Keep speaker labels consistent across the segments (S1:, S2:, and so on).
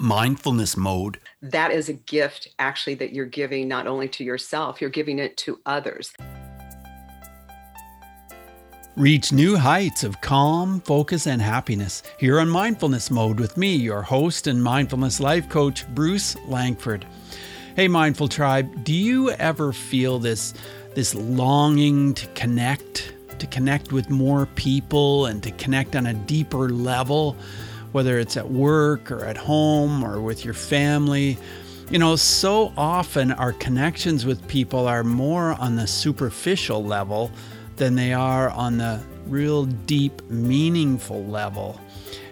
S1: mindfulness mode.
S2: That is a gift, actually, that you're giving not only to yourself, you're giving it to others.
S1: Reach new heights of calm, focus, and happiness here on Mindfulness Mode with me, your host and mindfulness life coach, Bruce Langford. Hey, Mindful Tribe, do you ever feel this, this longing to connect, to connect with more people and to connect on a deeper level, whether it's at work or at home or with your family? You know, so often our connections with people are more on the superficial level than they are on the real deep, meaningful level.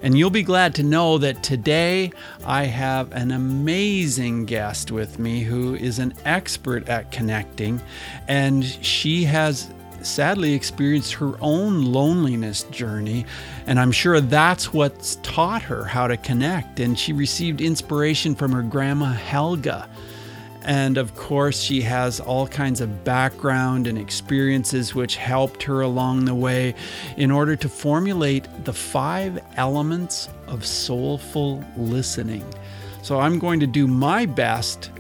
S1: And you'll be glad to know that today I have an amazing guest with me who is an expert at connecting, and she has sadly experienced her own loneliness journey. And I'm sure that's what's taught her how to connect. And she received inspiration from her grandma Helga and of course, she has all kinds of background and experiences which helped her along the way in order to formulate the five elements of soulful listening. So I'm going to do my best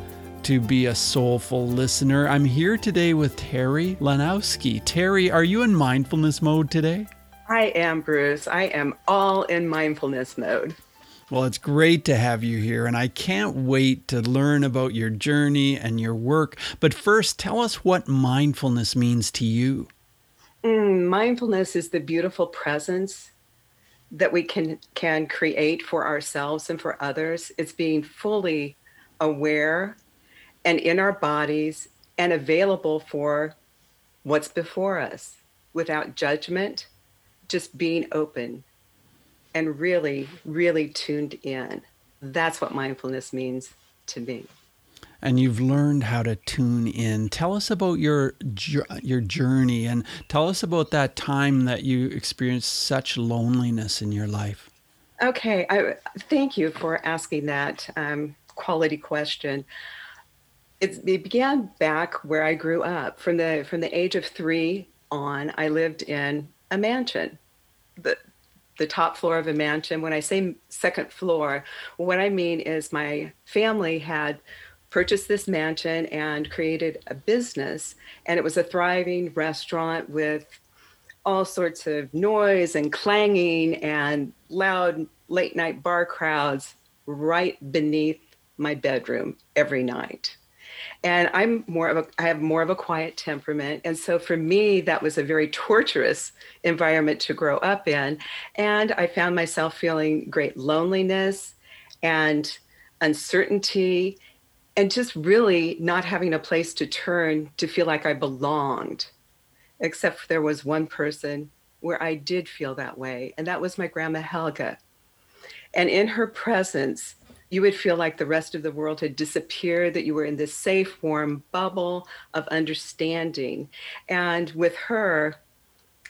S1: to be a soulful listener. I'm here today with Terry Lanowski. Terry, are you in mindfulness mode today?
S2: I am, Bruce. I am all in mindfulness mode.
S1: Well, it's great to have you here, and I can't wait to learn about your journey and your work. But first, tell us what mindfulness means to you.
S2: Mm, mindfulness is the beautiful presence that we can can create for ourselves and for others. It's being fully aware and in our bodies and available for what's before us without judgment, just being open and really, really tuned in. That's what mindfulness means to me.
S1: And you've learned how to tune in. Tell us about your your journey, and tell us about that time that you experienced such loneliness in your life.
S2: Okay, I thank you for asking that um, quality question. It began back where I grew up. From the from the age of three on, I lived in a mansion. The the top floor of a mansion. When I say second floor, what I mean is my family had purchased this mansion and created a business, and it was a thriving restaurant with all sorts of noise and clanging and loud late night bar crowds right beneath my bedroom every night and i'm more of a i have more of a quiet temperament. And so for me that was a very torturous environment to grow up in. And i found myself feeling great loneliness and uncertainty and just really not having a place to turn to feel like i belonged except there was one person where i did feel that way. And that was my grandma helga. And in her presence you would feel like the rest of the world had disappeared, that you were in this safe, warm bubble of understanding. And with her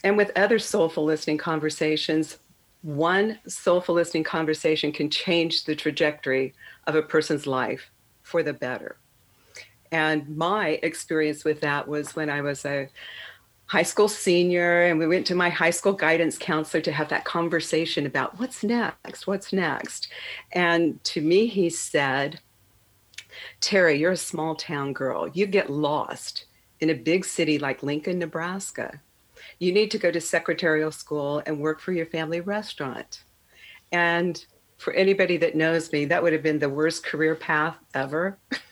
S2: and with other soulful listening conversations, one soulful listening conversation can change the trajectory of a person's life for the better. And my experience with that was when I was a high school senior and we went to my high school guidance counselor to have that conversation about what's next what's next. And to me he said terry you're a small town girl. You get lost in a big city like lincoln nebraska. You need to go to secretarial school and work for your family restaurant. And for anybody that knows me that would have been the worst career path ever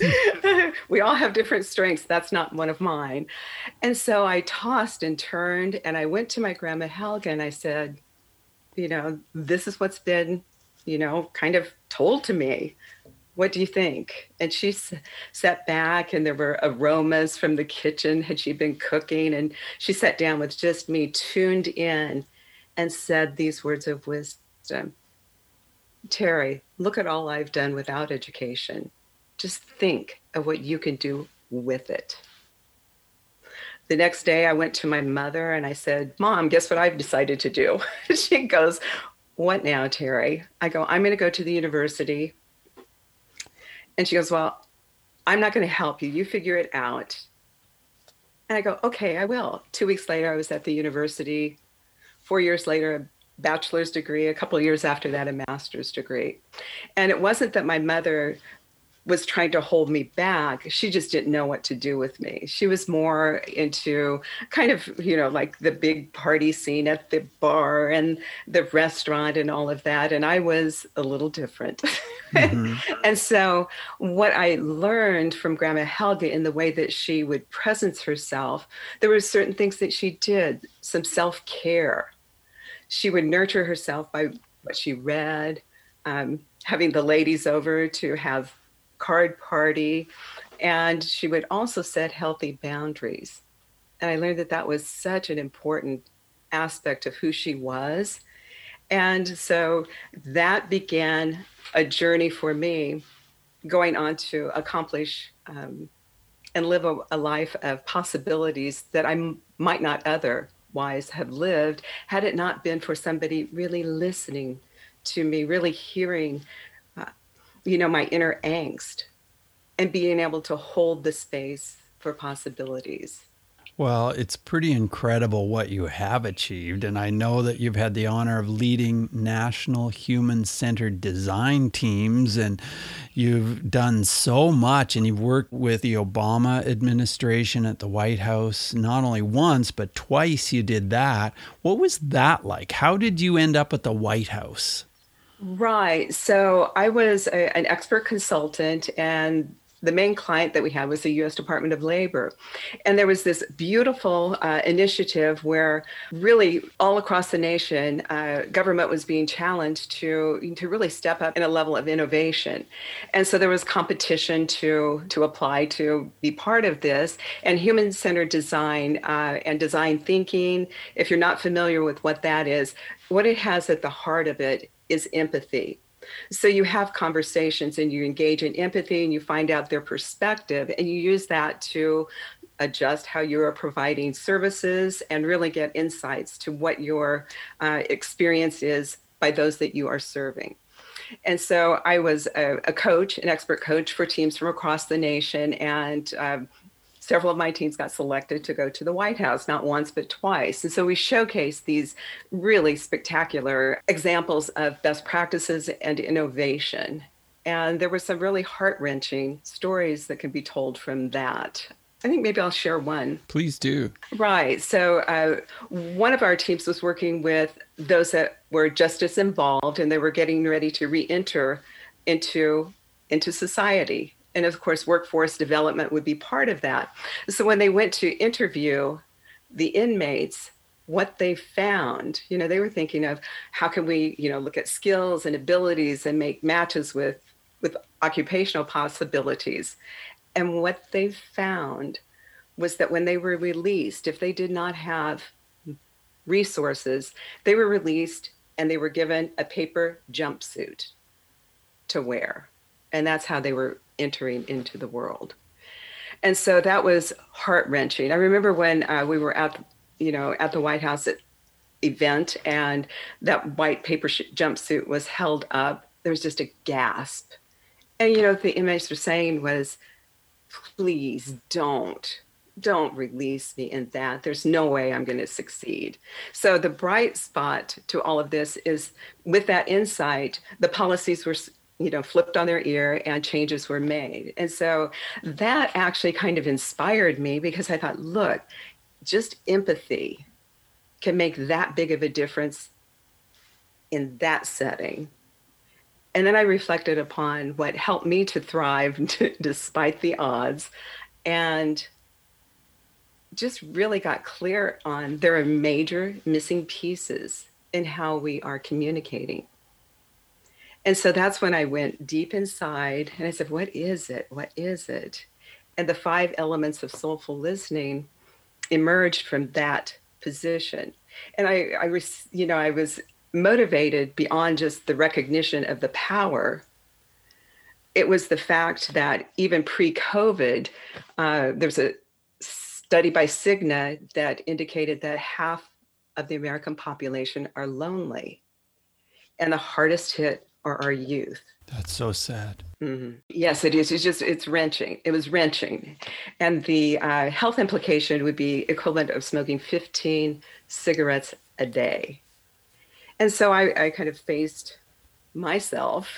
S2: we all have different strengths. That's not one of mine. And so I tossed and turned and I went to my grandma Helga and I said, you know, this is what's been, you know, kind of told to me. What do you think? And she s- sat back and there were aromas from the kitchen. Had she been cooking? And she sat down with just me tuned in and said these words of wisdom Terry, look at all I've done without education just think of what you can do with it. The next day, I went to my mother and I said, Mom, guess what I've decided to do? she goes, What now, Terry? I go, I'm going to go to the university. And she goes, Well, I'm not going to help you. You figure it out. And I go, Okay, I will. Two weeks later, I was at the university. Four years later, a bachelor's degree, a couple years after that, a master's degree. And it wasn't that my mother was trying to hold me back. She just didn't know what to do with me. She was more into kind of, you know, like the big party scene at the bar and the restaurant and all of that. And I was a little different. Mm-hmm. and so, what I learned from Grandma Helga in the way that she would presence herself, there were certain things that she did, some self care. She would nurture herself by what she read, um, having the ladies over to have card party. And she would also set healthy boundaries. And I learned that that was such an important aspect of who she was. And so that began a journey for me going on to accomplish um, and live a, a, life of possibilities that I m- might not otherwise have lived had it not been for somebody really listening to me, really hearing you know, my inner angst and being able to hold the space for possibilities.
S1: Well, it's pretty incredible what you have achieved. And I know that you've had the honor of leading national human centered design teams, and you've done so much. And you've worked with the Obama administration at the White House, not only once, but twice you did that. What was that like? How did you end up at the White House?
S2: Right. So I was a, an expert consultant, and the main client that we had was the US Department of Labor. And there was this beautiful uh, initiative where really all across the nation, uh, government was being challenged to, to really step up in a level of innovation. And so there was competition to, to apply to be part of this. And human centered design uh, and design thinking, if you're not familiar with what that is, what it has at the heart of it is empathy. So you have conversations and you engage in empathy and you find out their perspective and you use that to adjust how you are providing services and really get insights to what your uh, experience is by those that you are serving. And so I was a, a, coach, an expert coach for teams from across the nation, and um, several of my teams got selected to go to the White House, not once, but twice. And so we showcased these really spectacular examples of best practices and innovation. And there were some really heart wrenching stories that can be told from that. I think maybe I'll share one.
S1: Please do.
S2: Right. So, uh, one of our teams was working with those that were justice involved and they were getting ready to re enter into, into society and of course workforce development would be part of that. So when they went to interview the inmates what they found you know they were thinking of how can we you know look at skills and abilities and make matches with with occupational possibilities. And what they found was that when they were released if they did not have resources they were released and they were given a paper jumpsuit to wear. And that's how they were entering into the world. And so that was heart wrenching. I remember when uh, we were at, you know, at the White House event and that white paper sh- jumpsuit was held up. There was just a gasp. And, you know, the inmates were saying was, please don't, don't release me in that. There's no way I'm going to succeed. So the bright spot to all of this is with that insight, the policies were you know flipped on their ear and changes were made. And so that actually kind of inspired me because i thought look just empathy can make that big of a difference in that setting. And then i reflected upon what helped me to thrive despite the odds and just really got clear on there are major missing pieces in how we are communicating and so that's when I went deep inside and I said, What is it? What is it? And the five elements of soulful listening emerged from that position. And I, I was, you know, I was motivated beyond just the recognition of the power. It was the fact that even pre COVID, uh, there's a study by Cigna that indicated that half of the American population are lonely. And the hardest hit are our youth.
S1: That's so sad.
S2: Mm-hmm. Yes, it is. It's just, it's wrenching. It was wrenching. And the uh, health implication would be equivalent of smoking 15 cigarettes a day. and so I, I kind of faced myself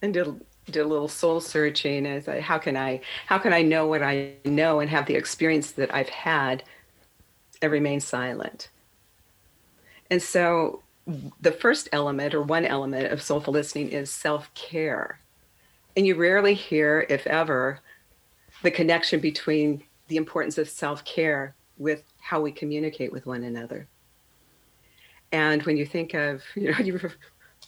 S2: and did did a little soul searching as I, how can I how can I know what I know and have the experience that I've had and remain silent. And so the first element or one element of soulful listening is self-care. And you rarely hear, if ever, the connection between the importance of self-care with how we communicate with one another. And when you think of, you know, you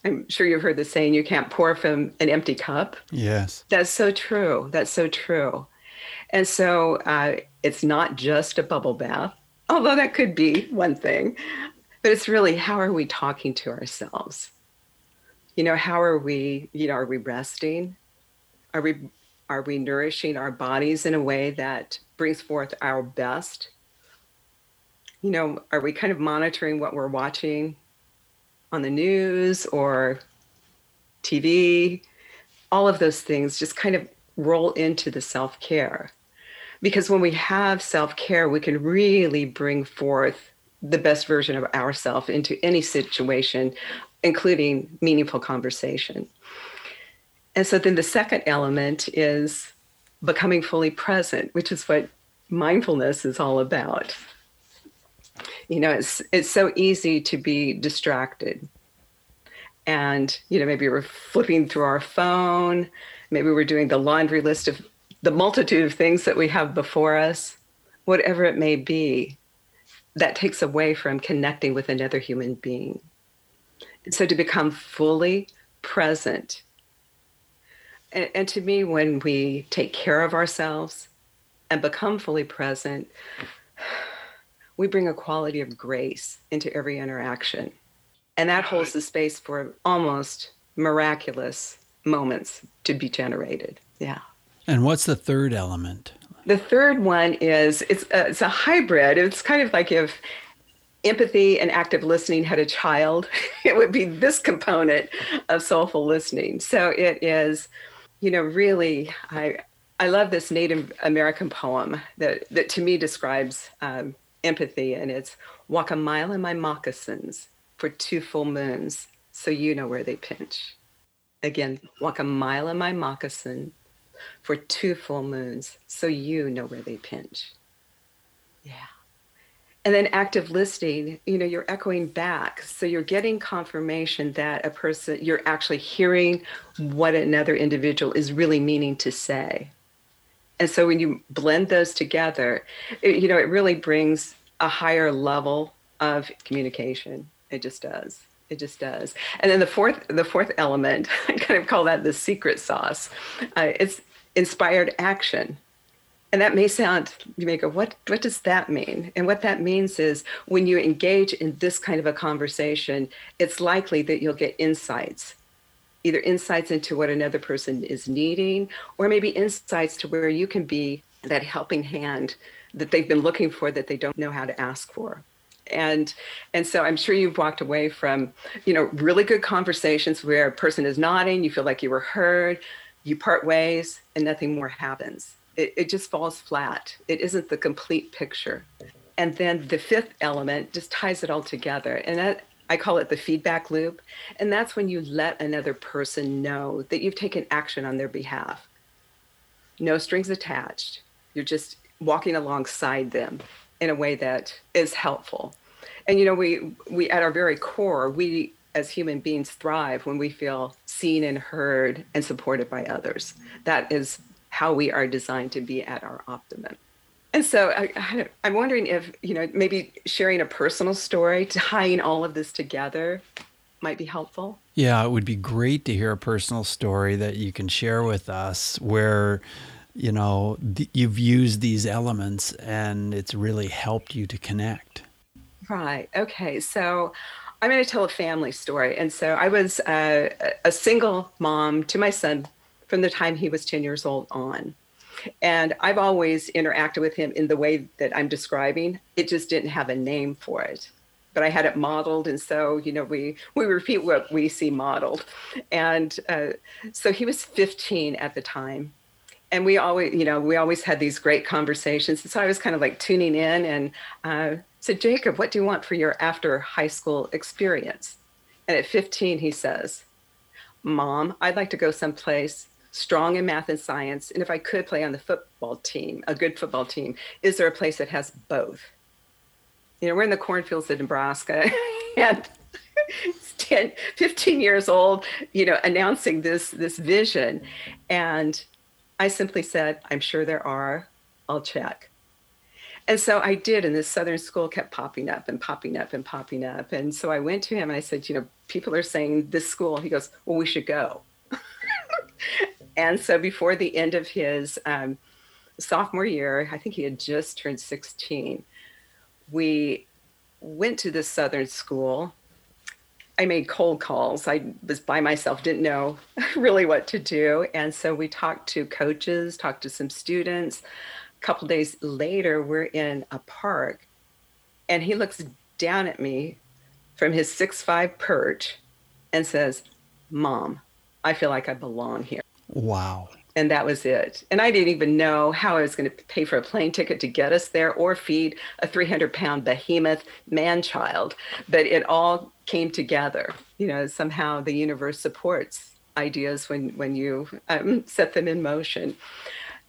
S2: I'm sure you've heard the saying, you can't pour from an empty cup.
S1: Yes.
S2: That's so true. That's so true. And so uh, it's not just a bubble bath, although that could be one thing, but it's really how are we talking to ourselves? You know, how are we, you know, are we resting? Are we are we nourishing our bodies in a way that brings forth our best? You know, are we kind of monitoring what we're watching on the news or TV, all of those things just kind of roll into the self care. Because when we have self care, we can really bring forth the best version of ourselves into any situation, including meaningful conversation. And so then the second element is becoming fully present, which is what mindfulness is all about. You know it's it's so easy to be distracted. And you know maybe we're flipping through our phone maybe we're doing the laundry list of the multitude of things that we have before us whatever it may be that takes away from connecting with another human being so to become fully present and, and to me when we take care of ourselves and become fully present we bring a quality of grace into every interaction. And that holds the space for almost miraculous moments to be generated. Yeah.
S1: And what's the third element?
S2: The third one is it's a, it's a hybrid. It's kind of like if empathy and active listening had a child, it would be this component of soulful listening. So it is, you know, really, I I love this Native American poem that that to me describes um, empathy, and it's walk a mile in my moccasins for two full moons so you know where they pinch. Again, walk a mile in my moccasin for two full moons so you know where they pinch. Yeah. And then active listening, you know, you're echoing back. So you're getting confirmation that a person, you're actually hearing what another individual is really meaning to say and so when you blend those together it, you know it really brings a higher level of communication it just does it just does. And then the fourth the fourth element i kind of call that the secret sauce uh, it's inspired action. And that may sound you may go what what does that mean? And what that means is when you engage in this kind of a conversation it's likely that you'll get insights either insights into what another person is needing, or maybe insights to where you can be that helping hand that they've been looking for that they don't know how to ask for. And and so I'm sure you've walked away from, you know, really good conversations where a person is nodding, you feel like you were heard, you part ways, and nothing more happens. It, it just falls flat. It isn't the complete picture. And then the fifth element just ties it all together. And that I call it the feedback loop. And that's when you let another person know that you've taken action on their behalf. No strings attached. You're just walking alongside them in a way that is helpful. And you know, we we at our very core, we as human beings thrive when we feel seen and heard and supported by others. That is how we are designed to be at our optimum. And so I, am wondering if, you know, maybe sharing a personal story, tying all of this together might be helpful.
S1: Yeah, it would be great to hear a personal story that you can share with us where, you know, th- you've used these elements and it's really helped you to connect.
S2: Right. Okay. So I'm going to tell a family story. And so I was uh, a single mom to my son from the time he was 10 years old on. And I've always interacted with him in the way that I'm describing. It just didn't have a name for it. But I had it modeled, and so you know we we repeat what we see modeled, and uh, so he was 15 at the time, and we always you know we always had these great conversations. And so I was kind of like tuning in and uh, said, Jacob, what do you want for your after high school experience? And at 15, he says, Mom, I'd like to go someplace strong in math and science. And if I could play on the football team, a good football team, is there a place that has both? You know, we're in the cornfields of Nebraska and 10, 15 years old, you know, announcing this this vision. And I simply said, I'm sure there are. I'll check. And so I did, and this Southern school kept popping up and popping up and popping up. And so I went to him and I said, you know, people are saying this school. He goes, well, we should go. and so before the end of his um, sophomore year, I think he had just turned 16, we went to this Southern school. I made cold calls. I was by myself, didn't know really what to do. And so we talked to coaches, talked to some students A couple days later, we're in a park, and he looks down at me from his six five perch and says, Mom, I feel like I belong here.
S1: Wow.
S2: And that was it. And I didn't even know how I was going to pay for a plane ticket to get us there or feed a 300 pound behemoth man child. But it all came together. You know, somehow the universe supports ideas when, when you um, set them in motion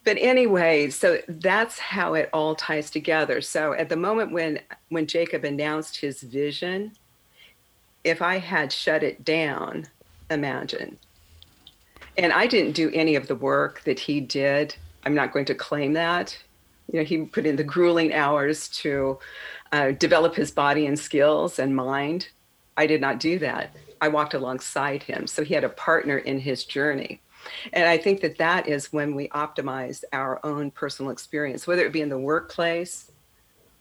S2: but anyway, so that's how it all ties together. So at the moment when when Jacob announced his vision, if I had shut it down, imagine. And I didn't do any of the work that he did. I'm not going to claim that. You know, he put in the grueling hours to uh, develop his body and skills and mind. I did not do that. I walked alongside him. So he had a partner in his journey. And I think that that is when we optimize our own personal experience, whether it be in the workplace,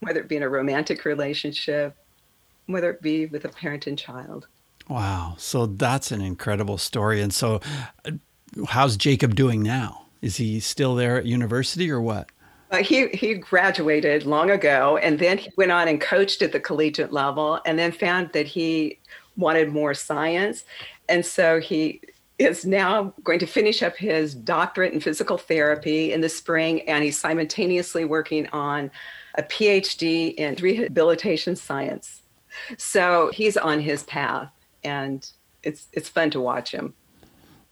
S2: whether it be in a romantic relationship, whether it be with a parent and child.
S1: Wow. So that's an incredible story. And so, uh, how's Jacob doing now? Is he still there at university or what?
S2: Uh, he he graduated long ago, and then he went on and coached at the collegiate level, and then found that he wanted more science, and so he is now going to finish up his doctorate in physical therapy in the spring, and he's simultaneously working on a PhD in rehabilitation science. So he's on his path, and it's it's fun to watch him.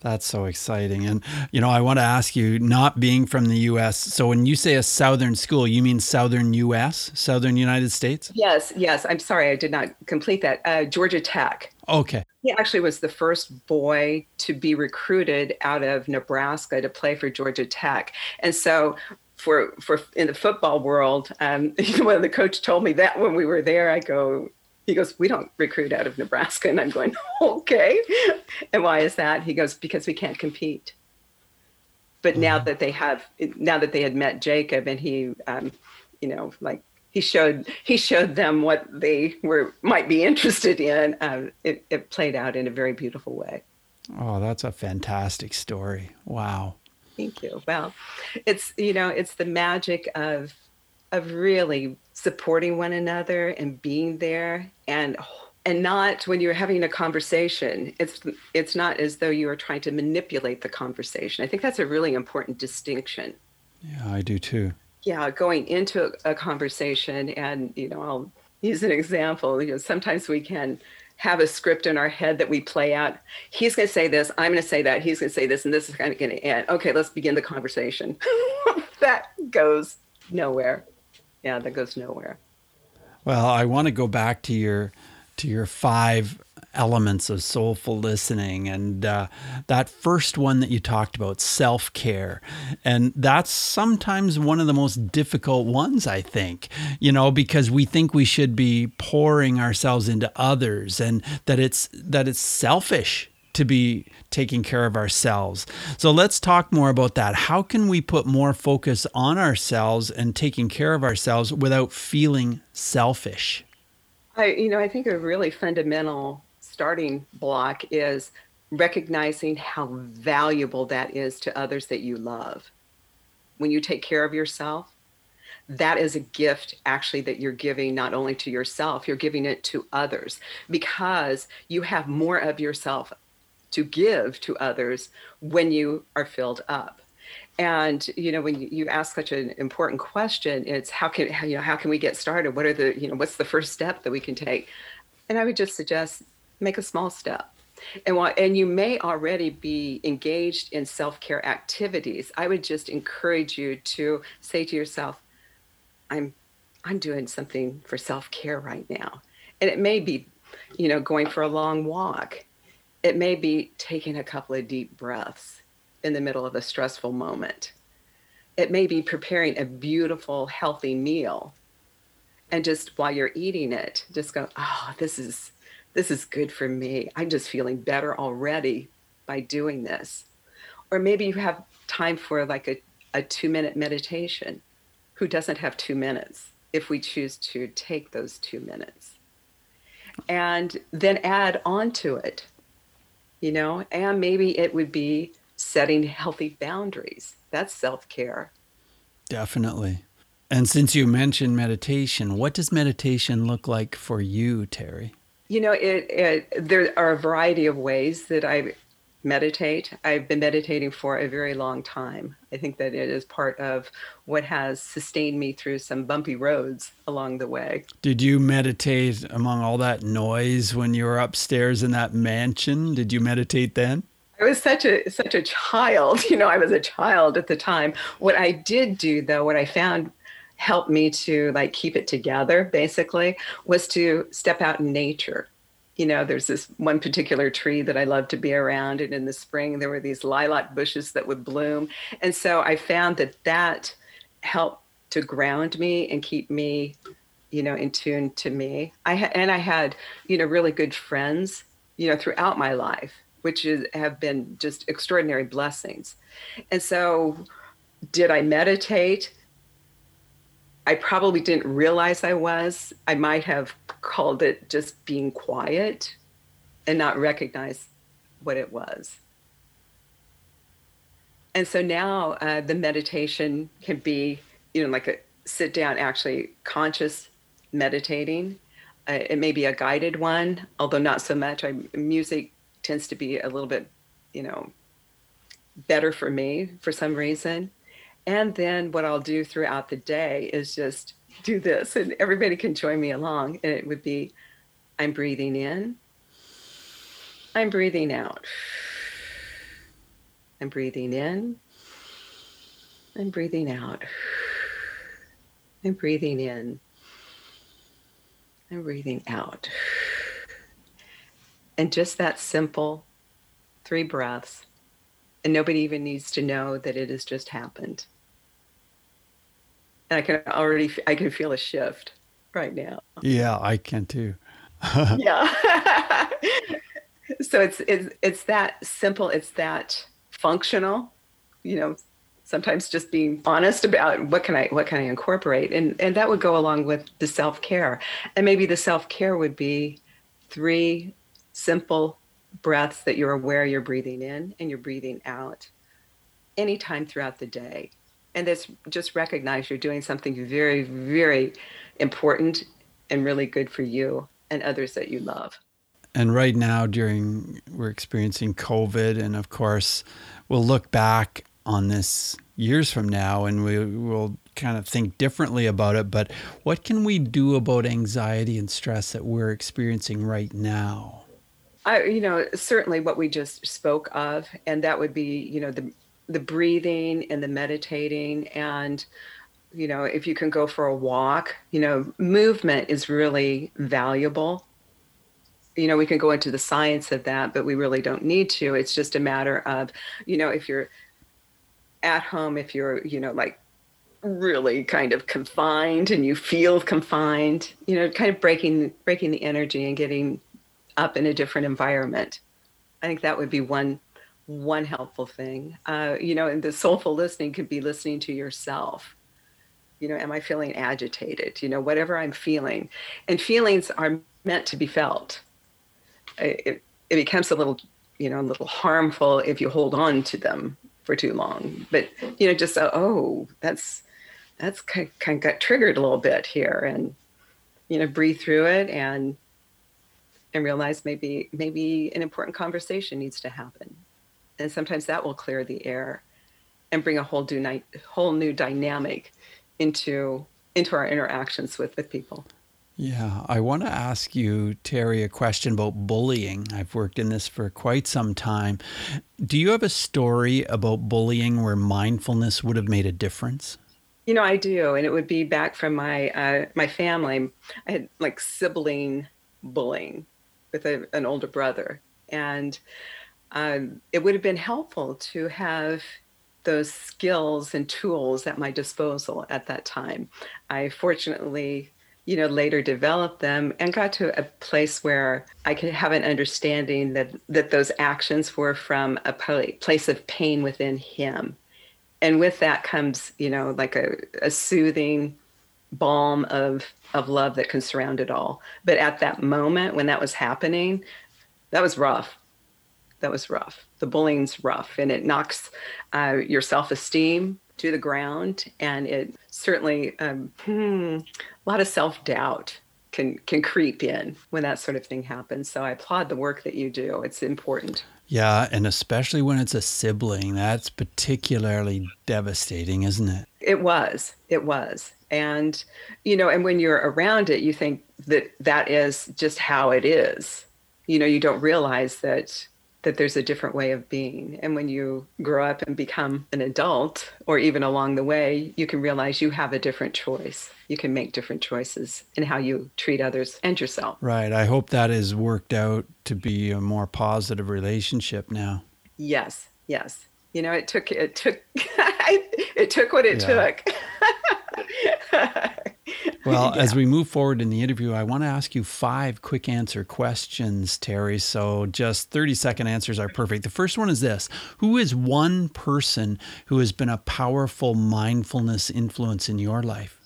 S1: That's so exciting. And, you know, I want to ask you, not being from the US, so when you say a Southern school, you mean Southern US, Southern United States?
S2: Yes, yes. I'm sorry, I did not complete that. Uh, Georgia Tech.
S1: Okay.
S2: He actually was the first boy to be recruited out of Nebraska to play for Georgia Tech. And so for for in the football world, um, when the coach told me that when we were there, I go, he goes, We don't recruit out of Nebraska. And I'm going, Okay. And why is that? He goes, Because we can't compete. But mm-hmm. now that they have, now that they had met Jacob and he, um, you know, like he showed he showed them what they were might be interested in. Um, it, it played out in a very beautiful way.
S1: Oh, that's a fantastic story! Wow.
S2: Thank you. Well, it's you know it's the magic of of really supporting one another and being there and and not when you're having a conversation it's it's not as though you are trying to manipulate the conversation. I think that's a really important distinction.
S1: Yeah i do too.
S2: Yeah going into a, a conversation and you know i'll use an example you know sometimes we can have a script in our head that we play out. He's going to say this i'm going to say that he's going to say this and this is kind of going to end okay let's begin the conversation. That goes nowhere yeah, that goes nowhere.
S1: Well, I want to go back to your to your five elements of soulful listening and uh, that first one that you talked about self-care and that's sometimes one of the most difficult ones i think you know because we think we should be pouring ourselves into others and that it's that it's selfish to be taking care of ourselves. So let's talk more about that. How can we put more focus on ourselves and taking care of ourselves without feeling selfish?
S2: I you know, I think a really fundamental starting block is recognizing how valuable that is to others that you love. When you take care of yourself, that is a gift actually that you're giving not only to yourself, you're giving it to others because you have more of yourself to give to others when you are filled up and you know when you ask such an important question it's how can you know how can we get started what are the you know what's the first step that we can take and i would just suggest make a small step. And, while, and you may already be engaged in self care activities. I would just encourage you to say to yourself, I'm, I'm doing something for self care right now. And it may be, you know, going for a long walk. It may be taking a couple of deep breaths in the middle of a stressful moment. It may be preparing a beautiful, healthy meal. And just while you're eating it, just go, oh, this is this is good for me. I'm just feeling better already by doing this. Or maybe you have time for like a, a two minute meditation. Who doesn't have two minutes if we choose to take those two minutes? And then add on to it, you know, and maybe it would be setting healthy boundaries. That's self care.
S1: Definitely. And since you mentioned meditation, what does meditation look like for you, Terry?
S2: You know, it, it, there are a variety of ways that I meditate. I've been meditating for a very long time. I think that it is part of what has sustained me through some bumpy roads along the way.
S1: Did you meditate among all that noise when you were upstairs in that mansion? Did you meditate then?
S2: I was such a such a child, you know, I was a child at the time. What I did do though, what I found helped me to like keep it together basically was to step out in nature you know there's this one particular tree that i love to be around and in the spring there were these lilac bushes that would bloom. And so i found that that helped to ground me and keep me you know in tune to me. I ha- and i had you know really good friends you know throughout my life which is, have been just extraordinary blessings. And so did i meditate I probably didn't realize I was. I might have called it just being quiet and not recognize what it was. And so now uh, the meditation can be, you know, like a sit down, actually conscious meditating. Uh, it may be a guided one, although not so much. I, music tends to be a little bit, you know, better for me for some reason. And then what I'll do throughout the day is just do this, and everybody can join me along. And it would be I'm breathing in, I'm breathing out, I'm breathing in, I'm breathing out, I'm breathing in, I'm breathing out. And just that simple three breaths. And nobody even needs to know that it has just happened and I can already I can feel a shift right now.
S1: Yeah, I can too.
S2: yeah. so it's it's it's that simple. It's that functional. You know, sometimes just being honest about what can I what can I incorporate, and and that would go along with the self care, and maybe the self care would be three simple breaths that you're aware you're breathing in and you're breathing out anytime throughout the day and that's just recognize you're doing something very, very important and really good for you and others that you love.
S1: And right now, during we're experiencing COVID, and of course, we'll look back on this years from now and we will kind of think differently about it. But what can we do about anxiety and stress that we're experiencing right now?
S2: I, you know, certainly what we just spoke of, and that would be, you know, the the breathing and the meditating and you know if you can go for a walk you know movement is really valuable. You know we can go into the science of that but we really don't need to. It's just a matter of you know if you're at home if you're you know like really kind of confined and you feel confined you know kind of breaking breaking the energy and getting up in a different environment. I think that would be one one helpful thing. Uh, you know, and the soulful listening could be listening to yourself. You know, am I feeling agitated? You know, whatever I'm feeling. And feelings are meant to be felt. It, it becomes a little, you know, a little harmful if you hold on to them for too long. But, you know, just, uh, oh, that's, that's kind of got triggered a little bit here and, you know, breathe through it and, and realize maybe, maybe an important conversation needs to happen and sometimes that will clear the air and bring a whole new whole new dynamic into into our interactions with with people.
S1: Yeah, I want to ask you, Terry, a question about bullying. I've worked in this for quite some time. Do you have a story about bullying where mindfulness would have made a difference?
S2: You know, I do, and it would be back from my uh, my family. I had like sibling bullying with a, an older brother, and um, it would have been helpful to have those skills and tools at my disposal at that time. I fortunately, you know, later developed them and got to a place where I could have an understanding that that those actions were from a place of pain within him. And with that comes, you know, like a, a soothing balm of of love that can surround it all. But at that moment when that was happening, that was rough that was rough. The bullying's rough, and it knocks uh, your self-esteem to the ground, and it certainly um, hmm, a lot of self-doubt can can creep in when that sort of thing happens. So I applaud the work that you do. It's important.
S1: Yeah, and especially when it's a sibling, that's particularly devastating, isn't it?
S2: It was. It was. And you know, and when you're around it, you think that that is just how it is. You know, you don't realize that that there's a different way of being. And when you grow up and become an adult, or even along the way, you can realize you have a different choice. You can make different choices in how you treat others and yourself.
S1: Right. I hope that has worked out to be a more positive relationship now.
S2: Yes. Yes. You know, it took, it took, it took what it yeah.
S1: took. Well, yeah. as we move forward in the interview, I want to ask you five quick answer questions, Terry. So just 30 second answers are perfect. The first one is this Who is one person who has been a powerful mindfulness influence in your life?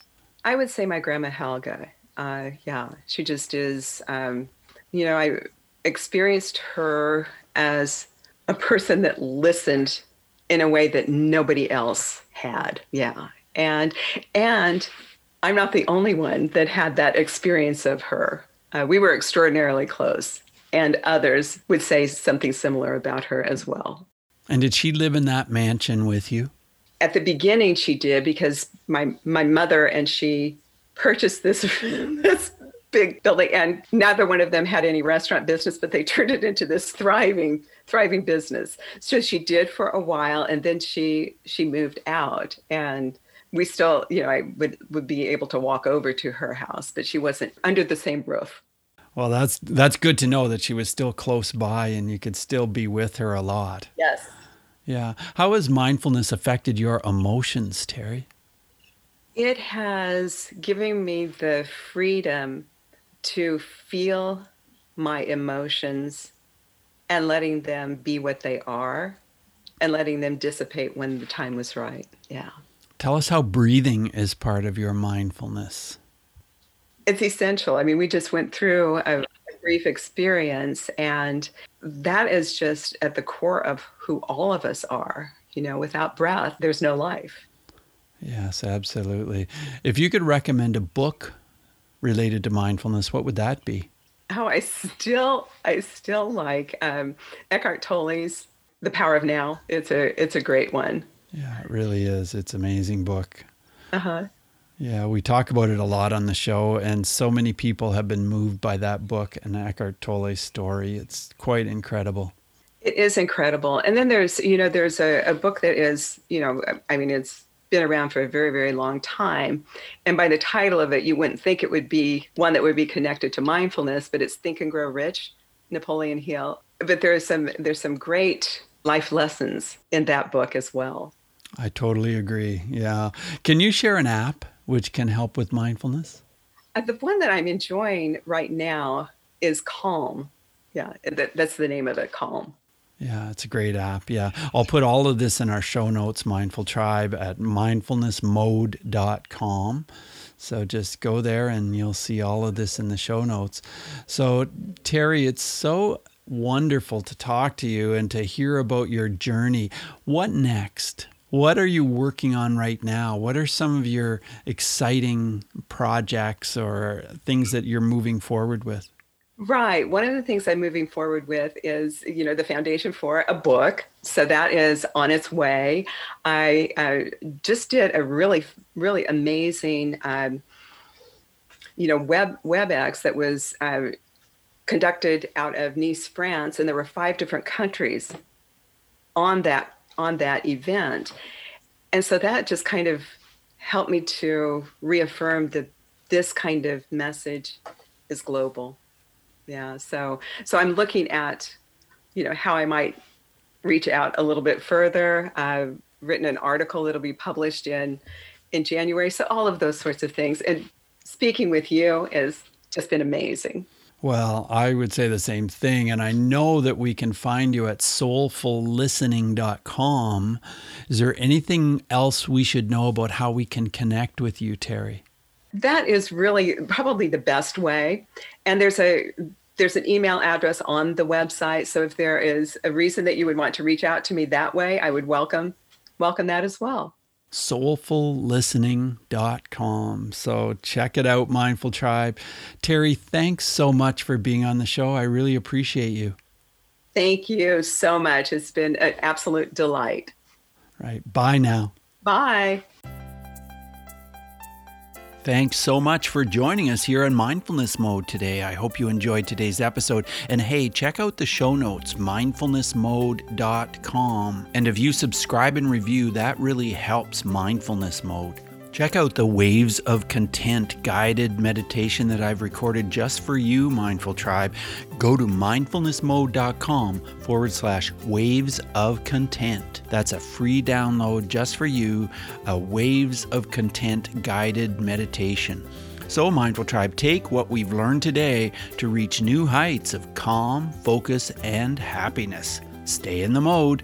S2: I would say my grandma Helga. Uh, yeah, she just is. Um, you know, I experienced her as a person that listened in a way that nobody else had. Yeah. And and I'm not the only one that had that experience of her. Uh, we were extraordinarily close, and others would say something similar about her as well.
S1: And did she live in that mansion with you?
S2: At the beginning, she did because my my mother and she purchased this this big building, and neither one of them had any restaurant business, but they turned it into this thriving thriving business. So she did for a while, and then she she moved out and we still, you know, I would would be able to walk over to her house, but she wasn't under the same roof.
S1: Well, that's that's good to know that she was still close by and you could still be with her a lot.
S2: Yes.
S1: Yeah. How has mindfulness affected your emotions, Terry?
S2: It has given me the freedom to feel my emotions and letting them be what they are and letting them dissipate when the time was right. Yeah.
S1: Tell us how breathing is part of your mindfulness.
S2: It's essential. I mean, we just went through a, brief experience, and that is just at the core of who all of us are. You know, without breath, there's no life.
S1: Yes, absolutely. If you could recommend a book related to mindfulness, what would that be?
S2: Oh, I still, I still like um, Eckhart Tolle's "The Power of Now." It's a, it's a great one.
S1: Yeah, it really is. It's an amazing book.
S2: Uh huh.
S1: Yeah, we talk about it a lot on the show, and so many people have been moved by that book and Eckhart Tolle's story. It's quite incredible.
S2: It is incredible. And then there's, you know, there's a, a book that is, you know, I mean, it's been around for a very, very long time. And by the title of it, you wouldn't think it would be one that would be connected to mindfulness, but it's Think and Grow Rich, Napoleon Hill. But there's some there's some great life lessons in that book as well.
S1: I totally agree. Yeah. Can you share an app which can help with mindfulness?
S2: Uh, the one that I'm enjoying right now is Calm. Yeah, that, that's the name of it, Calm.
S1: Yeah, it's a great app. Yeah. I'll put all of this in our show notes, Mindful Tribe, at mindfulnessmode.com. So just go there and you'll see all of this in the show notes. So, Terry, it's so wonderful to talk to you and to hear about your journey. What next? What are you working on right now? What are some of your exciting projects or things that you're moving forward with?
S2: Right. One of the things I'm moving forward with is, you know, the foundation for a book. So that is on its way. I uh, just did a really, really amazing um, you know, Web WebEx that was uh, conducted out of Nice, France, and there were five different countries on that on that event, and so that just kind of helped me to reaffirm that this kind of message is global. Yeah, so so I'm looking at, you know, how I might reach out a little bit further. I've written an article that'll be published in in January. So all of those sorts of things. And speaking with you has just been amazing.
S1: Well, I would say the same thing. And I know that we can find you at soulfullistening.com. Is there anything else we should know about how we can connect with you, Terry?
S2: That is really probably the best way. And there's a there's an email address on the website. So if there is a reason that you would want to reach out to me that way, I would welcome welcome that as well
S1: soulfullistening.com. So check it out, Mindful Tribe. Terry, thanks so much for being on the show. I really appreciate you.
S2: Thank you so much. It's been an absolute delight.
S1: Right. Bye now.
S2: Bye.
S1: Thanks so much for joining us here on Mindfulness Mode today. I hope you enjoyed today's episode. And hey, check out the show notes, mindfulnessmode.com. And if you subscribe and review, that really helps Mindfulness Mode. Check out the Waves of Content guided meditation that I've recorded just for you, Mindful Tribe. Go to mindfulnessmode.com forward slash waves of content. That's a free download just for you, a Waves of Content guided meditation. So, Mindful Tribe, take what we've learned today to reach new heights of calm, focus, and happiness. Stay in the mode.